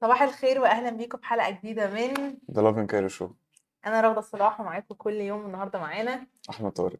صباح الخير واهلا بيكم في حلقة جديدة من The Lovin Cairo Show أنا رغده صلاح ومعاكم كل يوم النهارده معانا. أحمد طارق.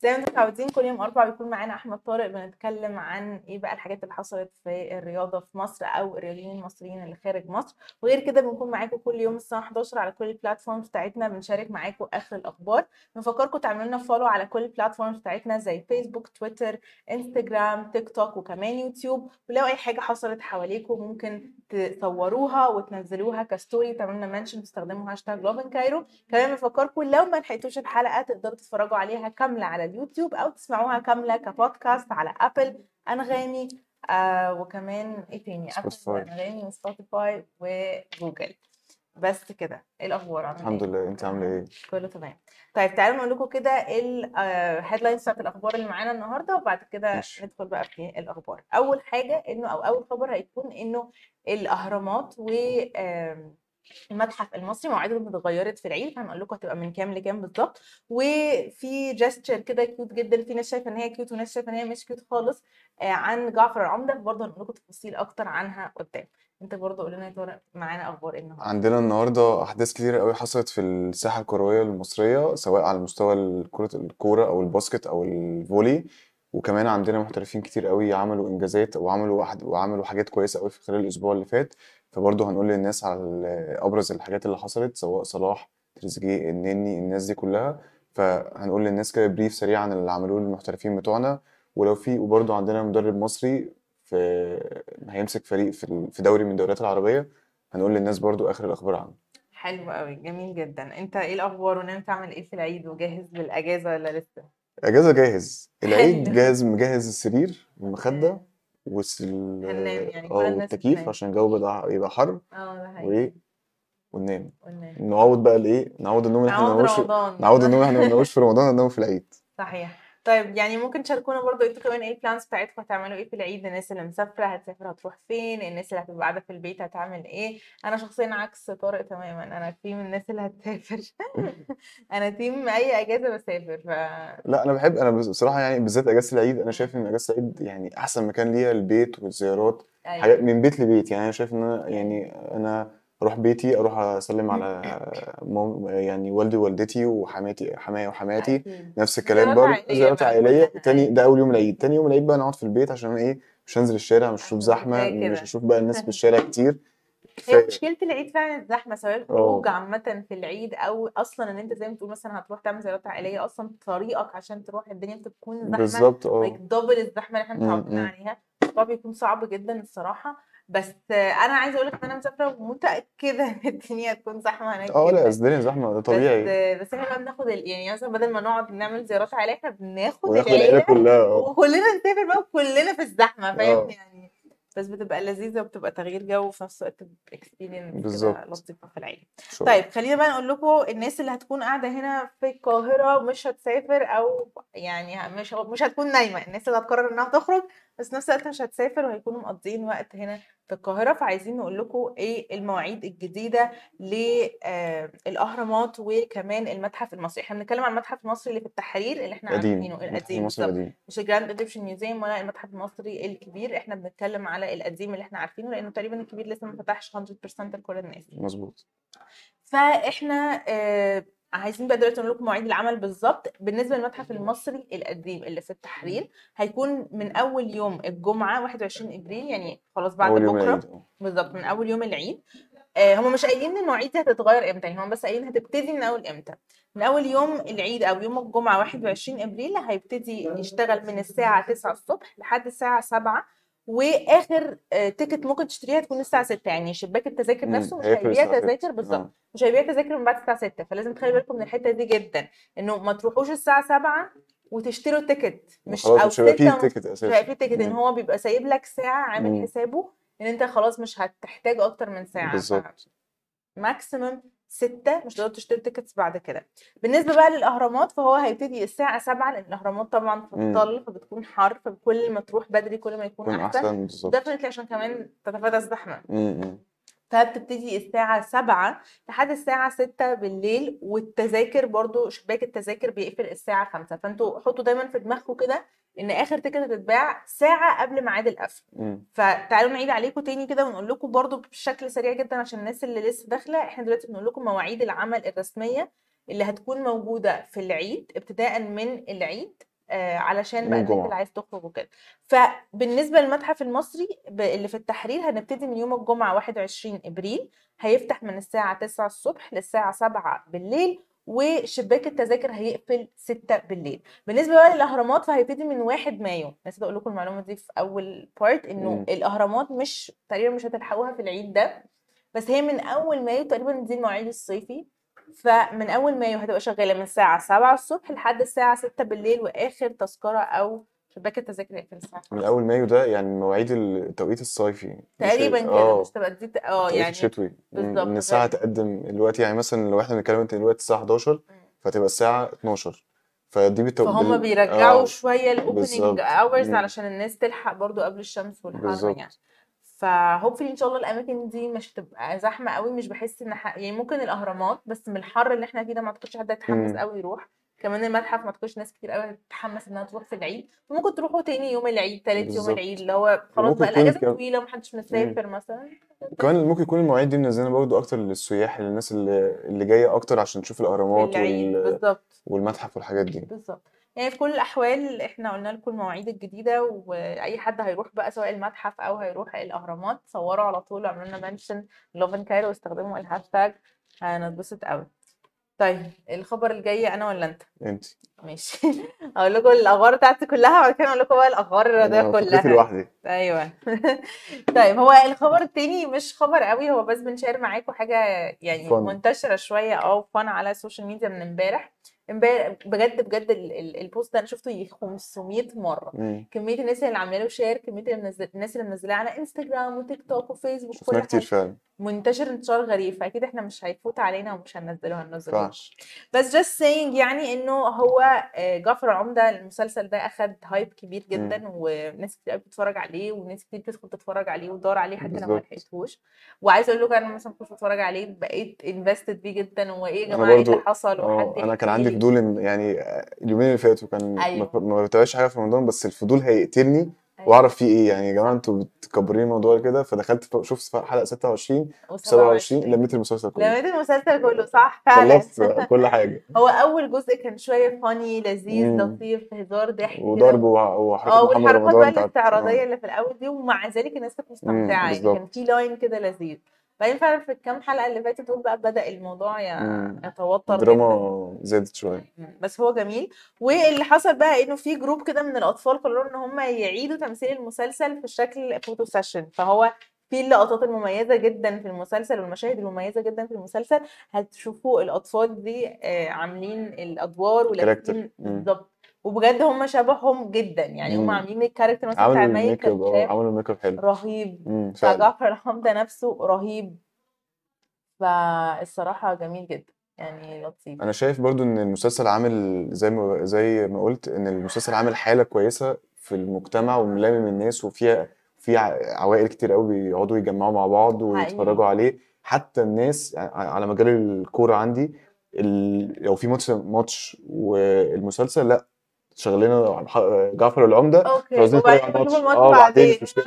زي ما أنتم متعودين كل يوم أربع بيكون معانا أحمد طارق بنتكلم عن إيه بقى الحاجات اللي حصلت في الرياضة في مصر أو الرياضيين المصريين اللي خارج مصر. وغير كده بنكون معاكم كل يوم الساعة 11 على كل ال platforms بتاعتنا بنشارك معاكم آخر الأخبار. بنفكركم تعملوا لنا follow على كل ال platforms بتاعتنا زي فيسبوك تويتر انستجرام تيك توك وكمان يوتيوب ولو أي حاجة حصلت حواليكم ممكن تصوروها وتنزلوها ك story تعملوا لنا mention تستخدموا hashtag Lovin Cairo كمان بنفكركم لو ما لحقتوش الحلقة تقدروا تتفرجوا عليها كاملة على اليوتيوب أو تسمعوها كاملة كبودكاست على أبل أنغامي آه وكمان إيه تاني؟ أبل. وانغامي وسبوتيفاي وجوجل بس كده. إيه الأخبار عاملة الحمد إيه؟ لله. أنت عاملة إيه؟ كله تمام. طيب تعالوا نقول لكم كده ال headlines بتاعت الأخبار اللي معانا النهارده وبعد كده. ندخل بقى في الأخبار. أول حاجة إنه أو أول خبر هيكون إنه الأهرامات و آم، المتحف المصري مواعيدهم اتغيرت في العيد هنقول لكم هتبقى من كام لكام بالظبط وفي gesture كده cute جدا في ناس شايفة إن هي cute وناس شايفة إن هي مش cute خالص آه، عن جعفر العمدة. برضه هنقول لكم تفاصيل أكتر عنها قدام. أنت برضه قول لنا يا طارق معانا أخبار إيه النهارده؟ عندنا النهارده أحداث كتيرة قوي حصلت في الساحة الكروية المصرية سواء على مستوى كره الكورة أو الباسكت أو الفولي. وكمان عندنا محترفين كتير قوي عملوا إنجازات وعملوا وعملوا حاجات كويسة قوي في خلال الأسبوع اللي فات. فبرضه هنقول للناس على أبرز الحاجات اللي حصلت سواء صلاح تريزيجيه النني الناس دي كلها. فهنقول للناس كده بريف سريع عن اللي عملوه المحترفين بتوعنا. ولو في وبرضه عندنا مدرب مصري في هيمسك فريق في دوري من الدوريات العربية هنقول للناس برضو آخر الأخبار عنه. حلو قوي جميل جدا. أنت إيه الأخبار؟ وناوي تعمل إيه في العيد؟ وجاهز للأجازة ولا لسه؟ أجازة جاهز. العيد. جاهز مجهز السرير والمخده هننام يعني كل آه الناس والتكييف هتنام. عشان الجو بدأ يبقى حر آه ده حقيقي. وايه وننام. وننام. نعوض بقى الإيه؟ نعوض النوم اللي إحنا نعوض رمضان. نعوض النوم اللي إحنا ما في رمضان ننام في العيد. صحيح. طيب يعني ممكن تشاركونا برضو أنتوا كمان إيه ال plans بتاعتكم؟ هتعملوا إيه في العيد؟ الناس اللي مسافرة هتسافر هتروح فين؟ الناس اللي هتبقى قاعدة في البيت هتعمل إيه؟ أنا شخصيا عكس طارق تماما أنا team الناس اللي هتسافر. أنا team اي اجازة بسافر ف لا أنا بحب أنا بص- بصراحة يعني بالذات اجازة العيد أنا شايف ان اجازة العيد يعني احسن مكان ليها البيت والزيارات حاجات من بيت لبيت. يعني أنا شايف إن أنا يعني أنا أروح بيتي أروح اسلم على مام يعني والدي ووالدتي وحماتي حمايا وحماتي. نفس الكلام برضه عائلية زيارات عائلية. تاني ده أول يوم العيد. تاني يوم العيد بقى نقعد في البيت عشان إيه مش هنزل الشارع مش هشوف زحمة مش. هشوف بقى الناس في الشارع كتير. هي مشكلة العيد فعلا الزحمة سواء الخروج عامة في العيد أو أصلا إن أنت زي ما تقول مثلا هتروح تعمل زيارات عائلية أصلا طريقك عشان تروح الدنيا بتكون زحمة بالظبط آه. دبل الزحمة اللي إحنا متعودين. عليها. الموضوع بيكون صعب جدا الصراحة. بس آه، أنا عايزة أقول لك إن أنا مسافرة ومتأكدة إن الدنيا هتكون زحمة هناك آه لا الدنيا زحمة ده بس طبيعي. آه، بس إحنا بقى بناخد. يعني مثلا بدل ما نقعد نعمل زيارات عائلية إحنا بناخد العيلة كلها آه. وكلنا نسافر بقى وكلنا في الزحمة فاهم آه. يعني؟ بس بتبقى لذيذة وبتبقى تغيير جو وفي نفس الوقت experience لطيفة في العيلة. So طيب خلينا بقى نقول لكم الناس اللي هتكون قاعدة هنا في القاهرة ومش هتسافر أو يعني مش مش هتكون نايمة الناس اللي هتقرر إنها تخرج بس نفس الوقت مش هتسافر وهيكونوا مقضيين وقت هنا في القاهرة فعايزين نقول لكم إيه المواعيد الجديدة للأهرامات وكمان المتحف المصري. إحنا بنتكلم عن المتحف المصري اللي في التحرير اللي إحنا عارفينه القديم المصري بالظبط قديم مش ال Grand Egyptian Museum ولا المتحف المصري الكبير. إحنا بنتكلم على القديم اللي إحنا عارفينه لأنه تقريبا الكبير لسه ما فتحش 100% لكل الناس. مظبوط. فإحنا آه عايزين بقى دلوقتي نقول لكم مواعيد العمل بالظبط. بالنسبة للمتحف المصري القديم اللي في التحرير هيكون من أول يوم الجمعة 21 إبريل يعني خلاص بعد بكرة. بالظبط من أول يوم العيد. آه هم مش قايلين إن المواعيد دي هتتغير إمتى يعني هم بس قايلين هتبتدي من أول إمتى. من أول يوم العيد أو يوم الجمعة 21 إبريل هيبتدي يشتغل من الساعة 9 الصبح لحد الساعة 7 واخر آه، تيكت ممكن تشتريها تكون الساعة 6 يعني شباك التذاكر. نفسه مش هيبيع تذاكر 6 بالظبط. آه. مش هيبيع تذاكر من بعد الساعة 6 فلازم تخلي بالكم من الحتة دي جدا إنه ما تروحوش الساعة 7 وتشتروا ticket مش أو مش هيبقى فيه 6 ticket مش هيبقى أساسا فيه ticket إن. هو بيبقى سايب لك ساعة عامل. حسابه إن أنت خلاص مش هتحتاج أكتر من ساعة. بالظبط. ف maximum ستة مش هتقدر تشتري tickets بعد كده. بالنسبة بقى للأهرامات فهو هيبتدي الساعة سبعة لأن الأهرامات طبعا في. الطل فبتكون حر فكل ما تروح بدري كل ما يكون أحسن. بالظبط. definitely عشان كمان تتفادى الزحمة. فبتبتدي الساعة سبعة لحد الساعة ستة بالليل والتذاكر برضو شباك التذاكر بيقفل الساعة خمسة. فأنتوا حطوا دايما في دماغكم كده إن آخر تيكت هتتباع ساعة قبل ميعاد القفل. فتعالوا نعيد عليكم تاني كده ونقول لكم برضو بشكل سريع جدا عشان الناس اللي لسه داخلة إحنا دلوقتي بنقول لكم مواعيد العمل الرسمية اللي هتكون موجودة في العيد ابتداء من العيد آه علشان بقى الناس. اللي عايز تخرج وكده فبالنسبة للمتحف المصري اللي في التحرير هنبتدي من يوم الجمعة 21 إبريل هيفتح من الساعة 9 الصبح للساعة 7 بالليل وشباك التذاكر هيقفل 6 بالليل. بالنسبة بقى للأهرامات فهيبتدي من 1 مايو. نسيت أقول لكم المعلومة دي في أول part إنه مم. الأهرامات مش تقريبا مش هتلحقوها في العيد ده. بس هي من أول مايو تقريبا دي المواعيد الصيفي. فمن أول مايو هتبقى شغالة من الساعة 7 الصبح لحد الساعة 6 بالليل وآخر تذكرة أو شباك التذاكر هيقفل الساعة من أول مايو ده يعني مواعيد التوقيت الصيفي. تقريبا كده آه. مش تبقى دي آه يعني الشتوي بالظبط إن الساعة غير- تقدم دلوقتي يعني مثلا لو إحنا بنتكلم انت دلوقتي الساعة 11 فتبقى الساعة 12 فدي بتو... فهم بال- بيرجعوا آه شوية ال opening hours. علشان الناس تلحق برضو قبل الشمس والحر. يعني. ف hopefully إن شاء الله الأماكن دي مش هتبقى زحمة قوي مش بحس إن ح... يعني ممكن الأهرامات بس من الحر اللي إحنا فيه ده ما أعتقدش حد هيتحمس. قوي يروح. كمان المتحف ما اعتقدش ناس كتير قوي هتتحمس إنها تروح في العيد فممكن تروحوا تاني يوم العيد تالت يوم. العيد اللي هو خلاص بقى الأجازة كم- طويلة ومحدش مسافر مثلا. كمان ممكن يكون المواعيد دي منزلة برضو أكتر للسياح للناس اللي اللي جاية أكتر عشان تشوف في الاهرامات وال... بالظبط. والمتحف والحاجات دي. بالظبط. يعني في كل الأحوال إحنا قلنا لكم المواعيد الجديدة وأي حد هيروح بقى سواء المتحف أو هيروح الأهرامات صوروا على طول واعملوا لنا mention ل Love in Cairo واستخدموا الهاشتاج هنتبسط قوي. طيب الخبر الجاي أنا ولا أنت؟ أنت. ماشي. أقول لكم الأخبار بتاعتي كلها وبعد كده أقول لكم بقى الأخبار الرياضية كلها. لوحدي. أيوه. طيب هو الخبر التاني مش خبر قوي هو بس بنشير معاكم حاجة يعني Fun. منتشرة شوية آه fun على ال social media من امبارح. بجد بجد ال- ال- ال post ده أنا شفته يجي 500 مرة. مم. كمية الناس اللي عامله له share كميه. الناس اللي منزلاه على انستجرام وتيك توك وفيسبوك كل كتير فعلا. منتشر انتشار غريب فأكيد إحنا مش هيفوت علينا ومش هننزله هننزله بس just saying يعني إنه هو آه، جعفر العمدة المسلسل ده أخد hype كبير جدا وناس كتير بتتفرج عليه وناس كتير بتدخل تتفرج عليه وتدور عليه حتى لو ما. لحقتهوش. وعايزة أقول لكم أنا مثلا كنت بتفرج عليه بقيت انفستد بيه جدا وايه يا جماعة؟ إيه اللي حصل؟ آه وحد أنا كان يحكي عندي لي. فضول إن- يعني اليومين اللي فاتوا كان ما- أيوة. ما بتابعش حاجة في رمضان بس الفضول هيقتلني أيوة. وأعرف فيه إيه يعني يا جماعة أنتوا بتكبرين الموضوع كده فدخلت شفت حلقة 26 27 و27 لميت المسلسل كله لميت المسلسل كله صح فعلا خلصت كل حاجة هو أول جزء كان شوية فاني لذيذ. لطيف هزار ضحك وضرب وح- وحركات آه والحركات بقى الاستعراضية آه اللي في الأول دي ومع ذلك الناس كانت مستمتعة يعني كان. في line كده لذيذ بعدين فعلا في الكام حلقة اللي فاتت دول بقى بدأ الموضوع. يتوتر جدا الدراما زادت شوية. بس هو جميل واللي حصل بقى إنه في group كده من الأطفال قرروا إن هم يعيدوا تمثيل المسلسل في شكل photo session فهو في اللقطات المميزة جدا في المسلسل والمشاهد المميزة جدا في المسلسل هتشوفوا الأطفال دي آه، عاملين الأدوار ولابسين character. مم. بالظبط وبجد هم شبههم جدا. يعني هم. عاملين ال character مثلا عملوا بتاع مي ال make up آه عملوا ال make up حلو. رهيب. مم، بتاع فعلا. جعفر العمدة نفسه رهيب. فالصراحة جميل جدا. يعني لطيف. أنا شايف برضو إن المسلسل عامل زي ما زي ما قلت إن المسلسل عامل حالة كويسة في المجتمع وملامم الناس وفيها في عوائل كتير قوي بيقعدوا يجمعوا مع بعض ويتفرجوا. عليه. حتى الناس على مجال الكورة عندي. لو في ماتش ماتش والمسلسل لأ شغلنا جعفر العمده okay عاوزين نتفرج وبعدين على الماتش. آه بعدين مش مشكلة.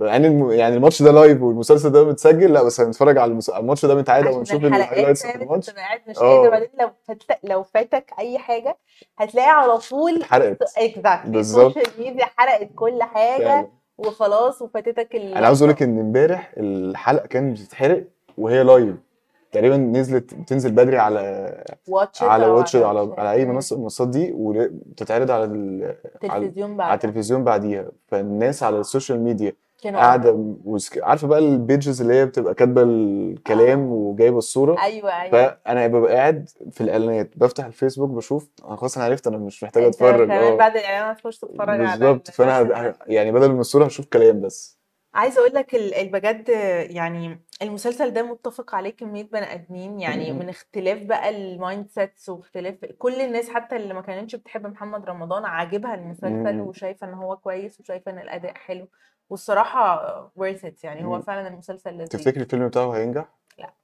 يعني الم... يعني الماتش ده live والمسلسل ده متسجل لا بس هنتفرج على المس... الماتش ده متعادل ونشوف ال highlights فاهم بتاع انت الماتش. بتبقى قاعد مش. قادر. بعدين لو فات لو فاتك أي حاجة هتلاقي على طول اتحرقت. exactly بالظبط. ال social media حرقت كل حاجة فعلا. وخلاص وفاتتك ال أنا عاوز أقول لك إن امبارح الحلقة كانت بتتحرق وهي live تقريبا نزلت بتنزل بدري على Watch it على Watch it على على أي منصة من المنصات دي وبتتعرض على ال... على تلفزيون على التلفزيون بعديها. فالناس على ال social media قاعدة وسك... عارفة بقى ال pages اللي هي بتبقى كاتبة الكلام وجايبة الصورة؟ أيوه أيوه. فأنا ببقى قاعد في الإعلانات بفتح الفيسبوك بشوف أنا خلاص أنا عرفت أنا مش محتاج أتفرج. آه. بعد الإعلان هتخش تتفرج على بالظبط. فأنا. يعني بدل من الصورة هشوف كلام بس. عايزة أقول لك بجد يعني المسلسل ده متفق عليه كمية بني آدمين يعني. من اختلاف بقى ال mindsets واختلاف كل الناس حتى اللي ما كانتش بتحب محمد رمضان عاجبها المسلسل وشايفة إن هو كويس وشايفة إن الأداء حلو والصراحة worth it يعني هو. فعلا المسلسل لذيذ. تفتكري الفيلم بتاعه هينجح؟ لا.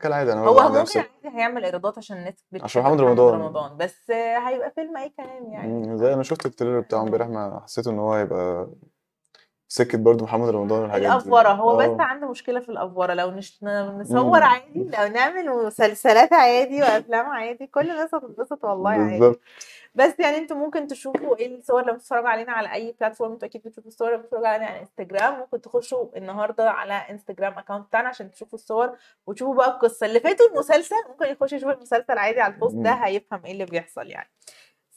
كالعادة أنا هو ممكن عادي هيعمل إيرادات عشان الناس عشان محمد رمضان. رمضان بس هيبقى فيلم أي كلام يعني. زي أنا شفت ال trailer بتاعه امبارح ما حسيت إن هو هيبقى سكة برضه محمد رمضان والحاجات دي. الأفورة هو بس آه عنده مشكلة في الأفورة لو نش... نصور مم. عادي لو نعمل مسلسلات عادي وأفلام عادي كل الناس هتتبسط والله عادي. بالظبط. بس يعني أنتوا ممكن تشوفوا إيه الصور لما بتتفرجوا علينا على أي platform أنتوا أكيد بتشوفوا الصور لما بتتفرجوا علينا على انستجرام ممكن تخشوا النهارده على انستجرام account بتاعنا عشان تشوفوا الصور وتشوفوا بقى القصة اللي فاتوا المسلسل. ممكن يخش يشوف المسلسل عادي على ال post ده. هيفهم إيه اللي بيحصل يعني.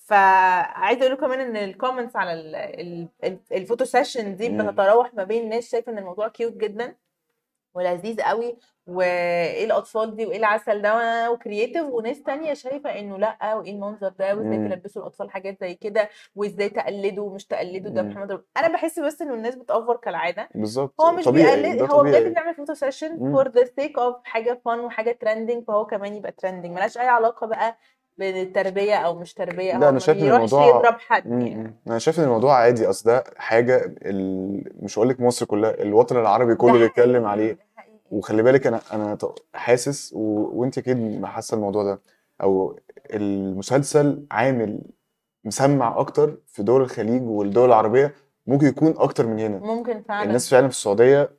فعايزة أقول لكم كمان إن ال comments على ال- ال- ال- ال photo session دي. بتتراوح ما بين ناس شايفة إن الموضوع cute جدا ولذيذ قوي وإيه الأطفال دي وإيه العسل ده و creative وناس تانية شايفة إنه لأ وإيه المنظر ده وإزاي. تلبسوا الأطفال حاجات زي كده وإزاي تقلدوا ومش تقلدوا ده. محمد أنا بحس بس إنه الناس بتأفور كالعادة بالظبط هو مش طبيعي بيقلد هو بجد بيعمل photo session. for the sake of حاجة فن وحاجة trending فهو كمان يبقى trending ملهاش أي علاقة بقى بالتربيه أو مش تربية. لا أنا شايف إن الموضوع يضرب حد. يعني. أنا شايف إن الموضوع عادي. أصل ده حاجة ال... مش هقول لك مصر كلها الوطن العربي كله بيتكلم عليه. وخلي بالك أنا أنا حاسس و... وأنت أكيد حاسة الموضوع ده. أو المسلسل عامل مسمع أكتر في دول الخليج والدول العربية ممكن يكون أكتر من هنا. ممكن فعلا. الناس فعلا في السعودية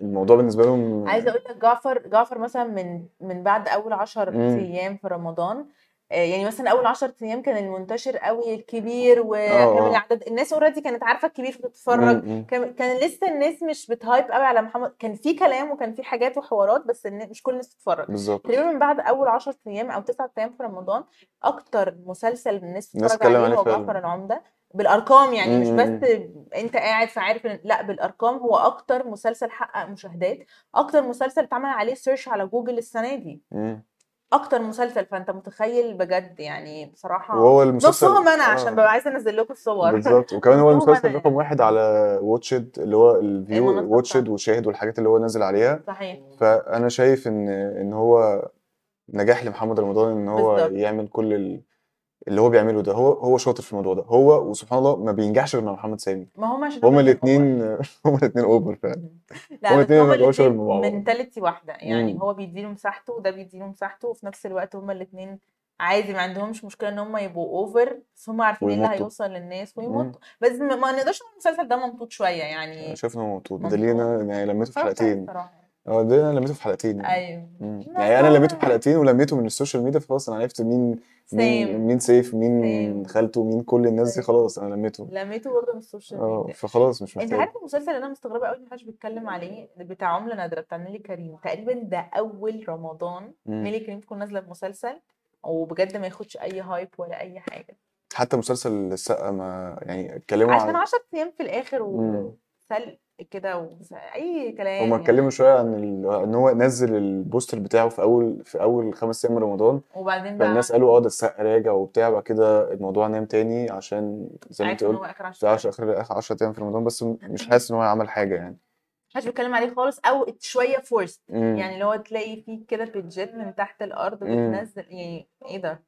الموضوع بالنسبة لهم عايزة أقول لك جعفر جعفر مثلا من من بعد أول 10 مم. أيام في رمضان يعني مثلا أول 10 أيام كان المنتشر قوي الكبير آه وكامل آه العدد الناس اوريدي كانت عارفة الكبير فبتتفرج. كان كان لسه الناس مش بتهايب قوي على محمد. كان في كلام وكان في حاجات وحوارات بس مش كل الناس بتتفرج. بالظبط. تقريبا من بعد أول 10 أيام أو 9 أيام في رمضان أكتر مسلسل الناس بتتفرج عليه هو جعفر فعلا العمدة. بالأرقام يعني مش. بس. أنت قاعد فعارف لأ بالأرقام هو أكتر مسلسل حقق مشاهدات. أكتر مسلسل اتعمل عليه search على جوجل السنة دي. أكتر مسلسل فأنت متخيل بجد يعني بصراحة وهو المسلسل نصهم أنا عشان آه. ببقى عايزة أنزل لكم الصور. بالظبط وكمان هو المسلسل رقم يعني. واحد على Watch it اللي هو ال view Watch it وشاهد والحاجات اللي هو نازل عليها. صحيح. فأنا شايف إن إن هو نجاح لمحمد رمضان إن هو بالظبط يعمل كل ال- اللي هو بيعمله ده هو هو شاطر في الموضوع ده. هو وسبحان الله ما بينجحش غير مع محمد سامي. ما هم عشان هما الاثنين هما الاثنين over فعلا. لا هما الاثنين ما بيعملوش غير مع بعض. mentality واحدة. يعني امم هو بيديله مساحته وده بيديله مساحته وفي نفس الوقت هما الاثنين عادي ما عندهمش مشكلة إن هما يبقوا over بس هما عارفين إيه اللي هيوصل للناس ويمطوا بس ما نقدرش نقول المسلسل ده ممطوط شوية يعني شايف ان هو مبسوط بدليل إن ممطوط أنا يعني لميته في حلقتين. آه ده أنا لميته في حلقتين يعني. أيوه. مم. يعني أنا لميته في حلقتين ولميته من ال social media فخلاص أنا عرفت مين مين مين سيف مين خالته مين كل الناس دي same خلاص أنا لميته. لميته برضه من ال social آه ميديا. فخلاص مش أنت محتاج. عارف المسلسل اللي أنا مستغربة قوي محدش بيتكلم عليه بتاع عملة نادرة بتاع نيلي كريم. تقريبا ده أول رمضان. نيلي كريم تكون نازلة بمسلسل وبجد ما ياخدش أي hype ولا أي حاجة. حتى مسلسل السقا ما يعني اتكلموا عشان عن 10 أيام في الآخر. وسلق. كده وس- أي هما كلام اتكلموا يعني. شوية عن ال... إن هو نزل ال poster بتاعه في أول في أول خمس أيام من رمضان. وبعدين فالناس بقى قالوا آه ده السقا راجع وبتاع بعد كده الموضوع نام تاني عشان زي ما انت قلت هو آخر 10 في أيام. آخر آخر 10 أيام في رمضان بس مش حاسس إن هو عمل حاجة يعني. محدش بيتكلم عليه خالص أو شوية فورست امم. يعني اللي هو تلاقي فيه كده بيتجات من تحت الأرض امم. بتنزل يعني إيه ده؟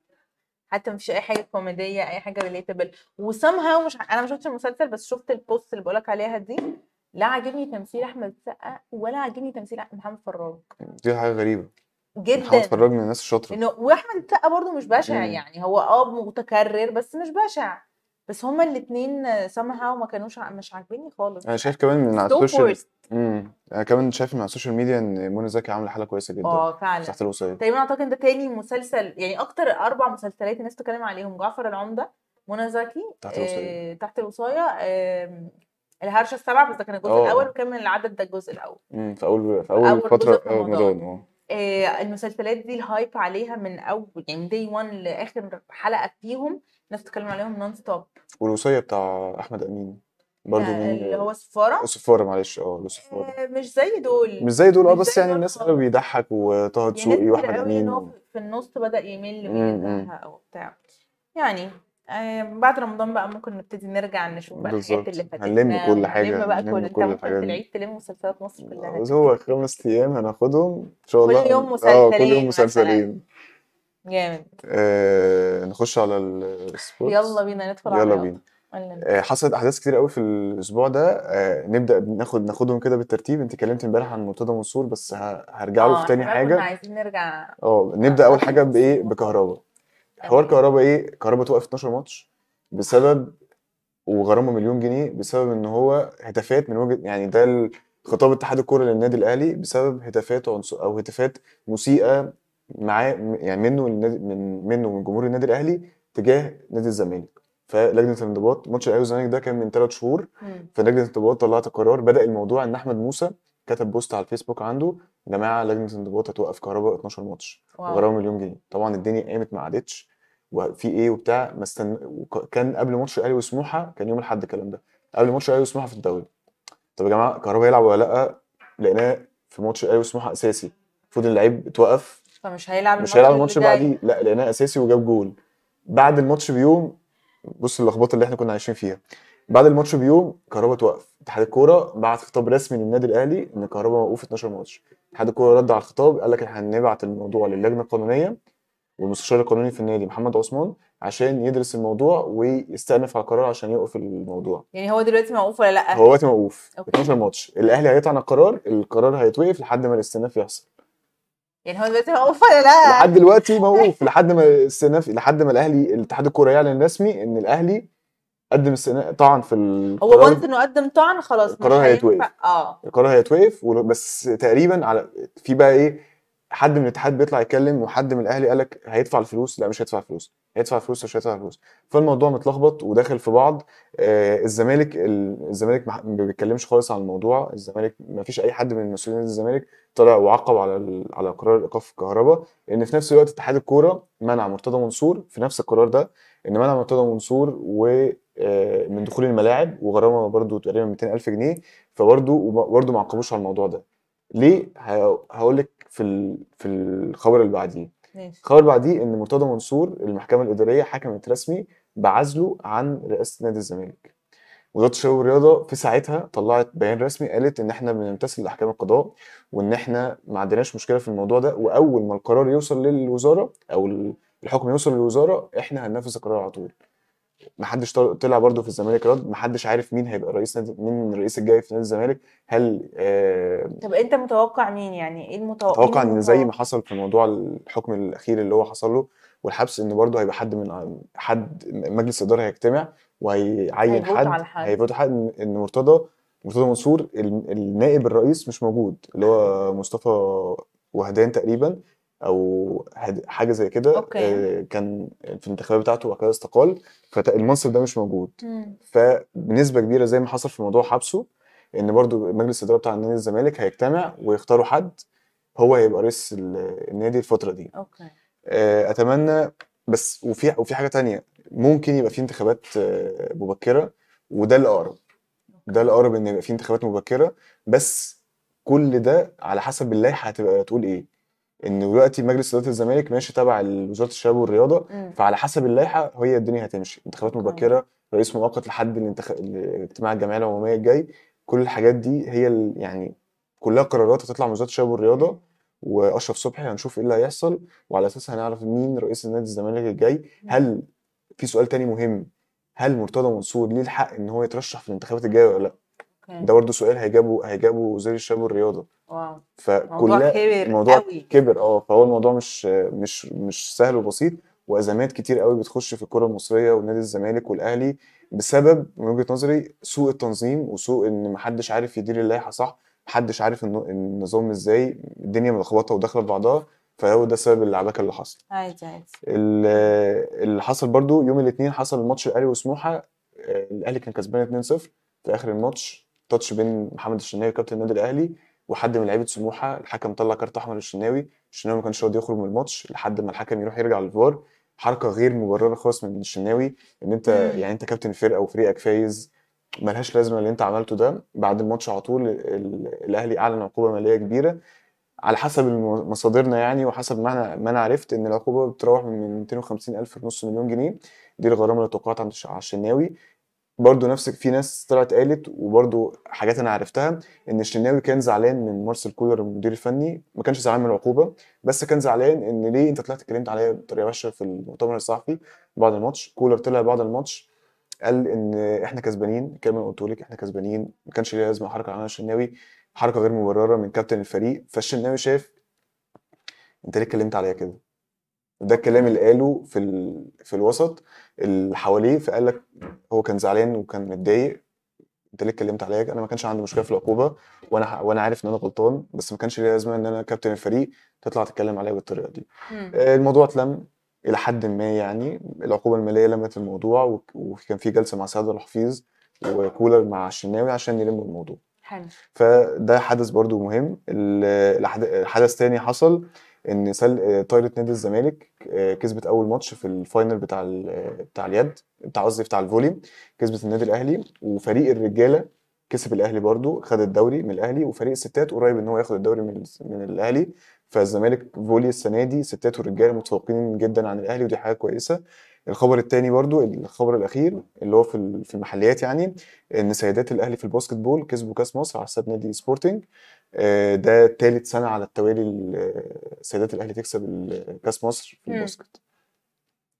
حتى مفيش أي حاجة كوميدية أي حاجة ريليتابل وسامها مش ع- أنا ما شفتش المسلسل بس شفت البوست اللي بقولك عليها دي. لا عاجبني تمثيل أحمد السقا ولا عاجبني تمثيل محمد فراج. دي حاجة غريبة. محمد جدا. فراج من الناس الشاطرة. إنه وأحمد السقا برضو مش بشع امم يعني هو آه متكرر بس مش بشع. بس هما الاتنين سامها وما كانوش مش عاجبيني خالص. أنا شايف كمان من على ال social امم أنا كمان شايف من على ال social media إن منى زكي عاملة حالة كويسة جدا. آه فعلا. تحت الوصية. تقريبا أعتقد ده تاني مسلسل يعني أكتر أربع مسلسلات الناس بتتكلم عليهم. جعفر العمدة منى زكي تحت الوصية. آه، تحت الوصاية آه، الهرشة السبع بس ده كان الجزء آه. الأول وكان العدد ده الجزء الأول. امم في أول في أول جزء فتره آه، رمضان. رمضان آه. آه، المسلسلات دي ال hype عليها من أول يعني day 1 لآخر حلقة فيهم الناس بتتكلم عليهم non stop والوصية بتاع أحمد أمين برضو من اللي هو السفارة الصفارة معلش آه الصفارة. آه، مش زي دول. مش زي دول آه بس يعني الناس قالوا بيضحك وطه يعني دسوقي وأحمد أمين. و... في النص يمل امم ويزهق أو بتاع. يعني آه، بعد رمضان بقى ممكن نبتدي نرجع نشوف بقى الحاجات اللي هنلم فاتتنا كل حاجة ونلم بقى هنلم كل انت كل ممكن الحاجات العيد تلم مسلسلات مصر كلها بس هو خمس أيام هناخدهم إن شاء كل الله. يوم آه كل يوم مسلسلين مسلسلين. جامد. آه نخش على السبورتس. يلا بينا ندخل على يلا بينا. آه حصلت أحداث كتير قوي في الأسبوع ده. آه نبدأ ناخد ناخدهم كده بالترتيب. أنت اتكلمت امبارح عن مرتضى منصور بس هرجع له في تاني حاجة. عايزين نرجع آه نبدأ أول ناخد حاجة بإيه؟ تفاصيل الموضوع بكهربا حوار كهربا إيه؟ كهربا توقف 12 ماتش بسبب وغرامة مليون جنيه بسبب إن هو هتافات من وجهة يعني ده خطاب اتحاد الكورة للنادي الأهلي بسبب هتافات أو هتافات مسيئة معاه يعني منه للنادي من منه من جمهور النادي الأهلي تجاه نادي الزمالك. فلجنة الانضباط ماتش الأهلي والزمالك ده كان من ثلاث شهور. فلجنة الانضباط طلعت قرار بدأ الموضوع إن أحمد موسى كتب post على الفيسبوك عنده يا جماعة لجنه الانضباط هتوقف كهرباء 12 ماتش. وغرامه مليون جنيه. طبعا الدنيا قامت ما عادتش وفي إيه وبتاع ما استن... كان قبل ماتش الأهلي وسموحة كان يوم الأحد الكلام ده. قبل ماتش الأهلي وسموحة في الدوري. طب يا جماعة كهربا يلعب ولا لأ؟ لقيناه في ماتش الأهلي وسموحة أساسي. المفروض اللعيب اتوقف. فمش هيلعب مش هيلعب الماتش اللي بعديه. لا لقيناه أساسي وجاب جول. بعد الماتش بيوم بص اللخبطة اللي إحنا كنا عايشين فيها. بعد الماتش بيوم كهربا اتوقف. اتحاد الكورة بعت خطاب رسمي للنادي الأهلي إن كهربا موقوف 12 ماتش. اتحاد الكورة رد على الخطاب قال لك إحنا هنبعت الموضوع للجنة القانونية والمستشار القانوني في النادي محمد عثمان عشان يدرس الموضوع ويستأنف على القرار عشان يوقف الموضوع. يعني هو دلوقتي موقوف ولا لأ؟ هو دلوقتي موقوف. okay. 12 ماتش. الأهلي هيطعن القرار القرار هيتوقف لحد ما الاستئناف يحصل. يعني هو دلوقتي موقوف ولا لأ؟ لحد دلوقتي موقوف لحد ما الاستئناف لحد ما الأهلي الاتحاد الكورة يعلن رسمي إن الأهلي قدم استئناف طعن في هو القرار وانس إنه قدم طعن خلاص القرار هيتوقف. آه. القرار هيتوقف بس تقريبا على في بقى إيه حد من الاتحاد بيطلع يتكلم وحد من الأهلي قال لك هيدفع الفلوس؟ لا مش هيدفع الفلوس. هيدفع الفلوس مش هيدفع الفلوس. فالموضوع متلخبط وداخل في بعض. آه الزمالك ال- الزمالك ما بيتكلمش خالص عن الموضوع. الزمالك ما فيش أي حد من مسؤولين الزمالك طلع وعقب على على قرار إيقاف الكهرباء. لأن في نفس الوقت اتحاد الكورة منع مرتضى منصور في نفس القرار ده. إن منع مرتضى منصور و من دخول الملاعب وغرامة برضو تقريبا 200000 جنيه. فبرضو برضو ما عقبوش على الموضوع ده. ليه؟ هقول لك في. في الخبر اللي بعديه. الخبر اللي بعديه إن مرتضى منصور المحكمة الإدارية حكمت رسمي بعزله عن رئاسة نادي الزمالك. وزارة الشباب والرياضة في ساعتها طلعت بيان رسمي قالت إن إحنا بنمتثل لأحكام القضاء وإن إحنا ما عندناش مشكلة في الموضوع ده. وأول ما القرار يوصل للوزارة أو الحكم يوصل للوزارة إحنا هننفذ القرار على طول. محدش طل- طلع برضو في الزمالك رد محدش عارف مين هيبقى رئيس نادي مين الرئيس الجاي في نادي الزمالك هل آه طب انت متوقع مين يعني؟ إيه المتوقع أتوقع مين ان زي ما المتوقع حصل في موضوع الحكم الأخير اللي هو حصل له والحبس إن برضه هيبقى حد من حد مجلس الاداره هيجتمع وهيعين حد هيفوت حد. ان إن مرتضى مرتضى منصور ال- النائب الرئيس مش موجود اللي هو مصطفى وهدان تقريبا. أو حاجة زي كده okay. آه، كان في الانتخابات بتاعته وبعد كده استقال فالمنصب ده مش موجود. مم. فبنسبة كبيرة زي ما حصل في موضوع حبسه إن برضو مجلس الإدارة بتاع نادي الزمالك هيجتمع ويختاروا حد هو هيبقى رئيس ال- النادي الفترة دي. okay. آه، أتمنى بس وفي وفي حاجة تانية ممكن يبقى في انتخابات آه، مبكرة وده الأقرب. ده الأقرب إن يبقى في انتخابات مبكرة بس كل ده على حسب اللائحة هتبقى تقول إيه. إن دلوقتي مجلس إدارة الزمالك ماشي تبع وزارة الشباب والرياضة مم. فعلى حسب اللائحة هي الدنيا هتمشي. انتخابات مبكرة رئيس مؤقت لحد الانتخ... الاجتماع الجمعيه العمومية الجاي كل الحاجات دي هي ال... يعني كلها قرارات هتطلع من وزارة الشباب والرياضة وأشرف صبحي هنشوف إيه اللي هيحصل وعلى أساسها هنعرف مين رئيس نادي الزمالك الجاي. هل في سؤال تاني مهم؟ هل مرتضى منصور ليه الحق إن هو يترشح في الانتخابات الجاية ولا لأ؟ ده برضه سؤال هيجابه هيجابه وزير الشباب والرياضة. واو. فكلها كبير الموضوع قوي. كبر آه فهو الموضوع مش مش مش سهل وبسيط وأزمات كتير قوي بتخش في الكرة المصرية ونادي الزمالك والأهلي بسبب من وجهة نظري سوء التنظيم وسوء إن محدش عارف يدير اللائحة صح محدش عارف الن- النظام إزاي الدنيا ملخبطه وداخلة في بعضها فهو ده سبب اللعبكة اللي حصل. عادي عادي. ال- اللي حصل برضو يوم الاثنين حصل الماتش الأهلي وسموحة آه، الأهلي كان كسبان 2-0 في آخر الماتش. تاتش بين محمد الشناوي كابتن النادي الأهلي وحد من لعيبة سموحة الحكم طلع كارت أحمر للشناوي. الشناوي ما كانش راضي يخرج من الماتش لحد ما الحكم يروح يرجع للفار. حركة غير مبررة خالص من الشناوي إن أنت. يعني أنت كابتن الفرقه وفريقك فايز ملهاش لازمة اللي أنت عملته ده. بعد الماتش على طول ال- الأهلي أعلن عقوبة مالية كبيرة. على حسب مصادرنا يعني وحسب ما أنا ما أنا عرفت إن العقوبة بتروح من 250 ألف لنص مليون جنيه. دي الغرامة اللي توقعت عند الشناوي. برضه نفس في ناس طلعت قالت وبرضه حاجات أنا عرفتها إن الشناوي كان زعلان من مارسيل كولر المدير الفني ما كانش زعلان من العقوبة بس كان زعلان إن ليه أنت طلعت اتكلمت عليا بطريقة وحشة في المؤتمر الصحفي بعد الماتش. كولر طلع بعد الماتش قال إن إحنا كسبانين الكلمة اللي قلته لك إحنا كسبانين ما كانش ليه لازمة حركه عملها الشناوي حركة غير مبررة من كابتن الفريق. فالشناوي شاف أنت ليه اتكلمت عليا كده؟ ده الكلام اللي قاله في ال... في الوسط اللي حواليه فقال لك هو كان زعلان وكان متضايق. انت ليه اتكلمت عليا؟ أنا ما كانش عندي مشكلة في العقوبة وأنا ح- وأنا عارف ان أنا غلطان بس ما كانش ليه لازمة ان أنا كابتن الفريق تطلع تتكلم عليا بالطريقة دي. مم. آه، الموضوع اتلم إلى حد ما يعني. العقوبة المالية لمت الموضوع وك- وكان في جلسة مع سعد الحفيظ وكولر مع الشناوي عشان يلموا الموضوع. حلو. فده حدث برضو مهم. ال- الأحد- حدث تاني حصل إن سل... آه، طايرة نادي الزمالك آه، كسبت أول ماتش في ال final بتاع ال... بتاع اليد بتاع قصدي بتاع ال volley كسبت النادي الأهلي وفريق الرجالة كسب الأهلي برضو خد الدوري من الأهلي وفريق الستات قريب إن هو ياخد الدوري من من الأهلي. فالزمالك volley السنة دي ستات ورجاله متفوقين جدا عن الأهلي ودي حاجة كويسة. الخبر التاني برضو الخبر الأخير اللي هو في في المحليات يعني إن سيدات الأهلي في ال basketball كسبوا كأس مصر على حساب نادي سبورتنج. آه، ده تالت سنة على التوالي ال- سيدات الأهلي تكسب كأس مصر في. ال basket.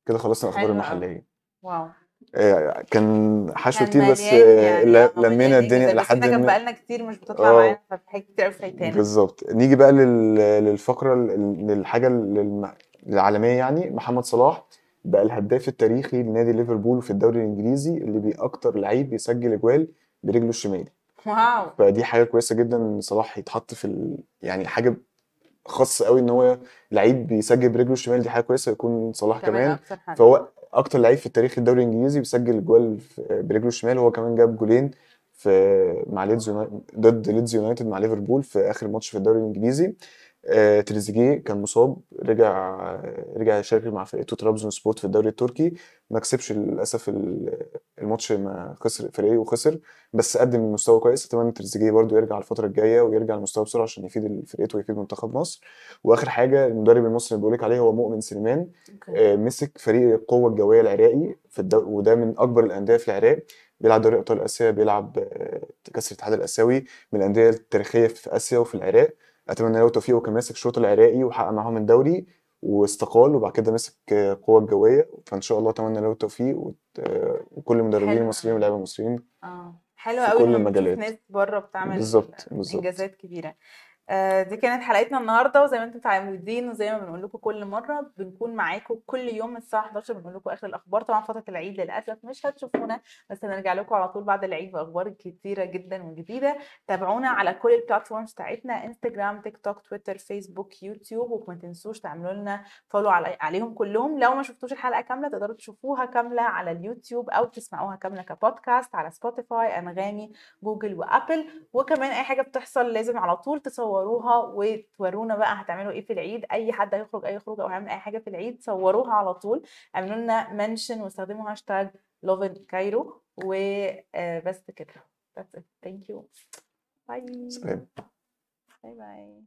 كده خلصنا الأخبار. المحلية. wow. آه، كان حشو كتير بس مليان آه، يعني آه لمينا الدنيا إلى بس كان بقالنا كتير مش بتطلع معانا ففي حاجات كتير قوي فايتانا بالظبط. نيجي بقى لل... للفقرة للحاجة. العالمية يعني محمد صلاح. بقى الهداف التاريخي لنادي ليفربول في الدوري الإنجليزي اللي بي أكتر لعيب بيسجل أجوال برجله الشمال wow. فدي حاجة كويسة جدا إن صلاح يتحط في ال... يعني حاجة خاصة قوي إن هو لعيب بيسجل برجله الشمال دي حاجة كويسة يكون صلاح كمان كمان. فهو أكتر لعيب في التاريخ الدوري الإنجليزي بيسجل جوال في- برجله الشمال هو كمان جاب جولين في مع ليدز ضد ليدز يونايتد مع ليفربول في آخر ماتش في الدوري الإنجليزي. تريزيجيه كان مصاب رجع رجع يشارك مع فرقته ترابزون سبورت في الدوري التركي. ما كسبش للأسف ال- الماتش ما خسر فريقه وخسر بس قدم مستوى كويس. أتمنى تريزيجيه برضو يرجع الفترة الجاية ويرجع المستوى بسرعة عشان يفيد فرقته ويفيد منتخب مصر. وآخر حاجة المدرب المصري اللي بقول لك عليه هو مؤمن سليمان آه، مسك فريق القوة الجوية العراقي في الدو... وده من أكبر الأندية في العراق. بيلعب دوري أبطال آسيا بيلعب آه، كأس الاتحاد الآسيوي من الأندية التاريخية في آسيا وفي العراق. أتمنى له التوفيق وكان ماسك الشوط العراقي وحقق معاهم الدوري واستقال وبعد كده مسك القوة الجوية فإن شاء الله أتمنى له التوفيق وكل المدربين المصريين أوي. واللاعبين المصريين آه. حلو في قوي كل المجالات. ناس بره بتعمل بالظبط بالظبط. إنجازات كبيرة. دي كانت حلقتنا النهارده وزي ما أنتم متعودين وزي ما بنقول لكم كل مرة بنكون معاكم كل يوم الساعة 11 بنقول لكم آخر الأخبار. طبعا فترة العيد للأسف مش هتشوفونا بس هنرجع لكم على طول بعد العيد بأخبار كتيرة جدا وجديدة. تابعونا على كل ال platforms بتاعتنا انستجرام تيك توك تويتر فيسبوك يوتيوب وما تنسوش تعملوا لنا follow على عليهم كلهم. لو ما شفتوش الحلقة كاملة تقدروا تشوفوها كاملة على اليوتيوب أو تسمعوها كاملة كبودكاست على سبوتيفاي أنغامي جوجل وابل وكمان أي حاجة بتحصل لازم على طول تصوروها وتورونا بقى هتعملوا إيه في العيد أي حد هيخرج أي خروج أو هيعمل أي حاجة في العيد صوروها على طول اعملوا لنا mention واستخدموا هاشتاج Lovin Cairo وبس كده. That's it. Thank you. bye سلام. bye bye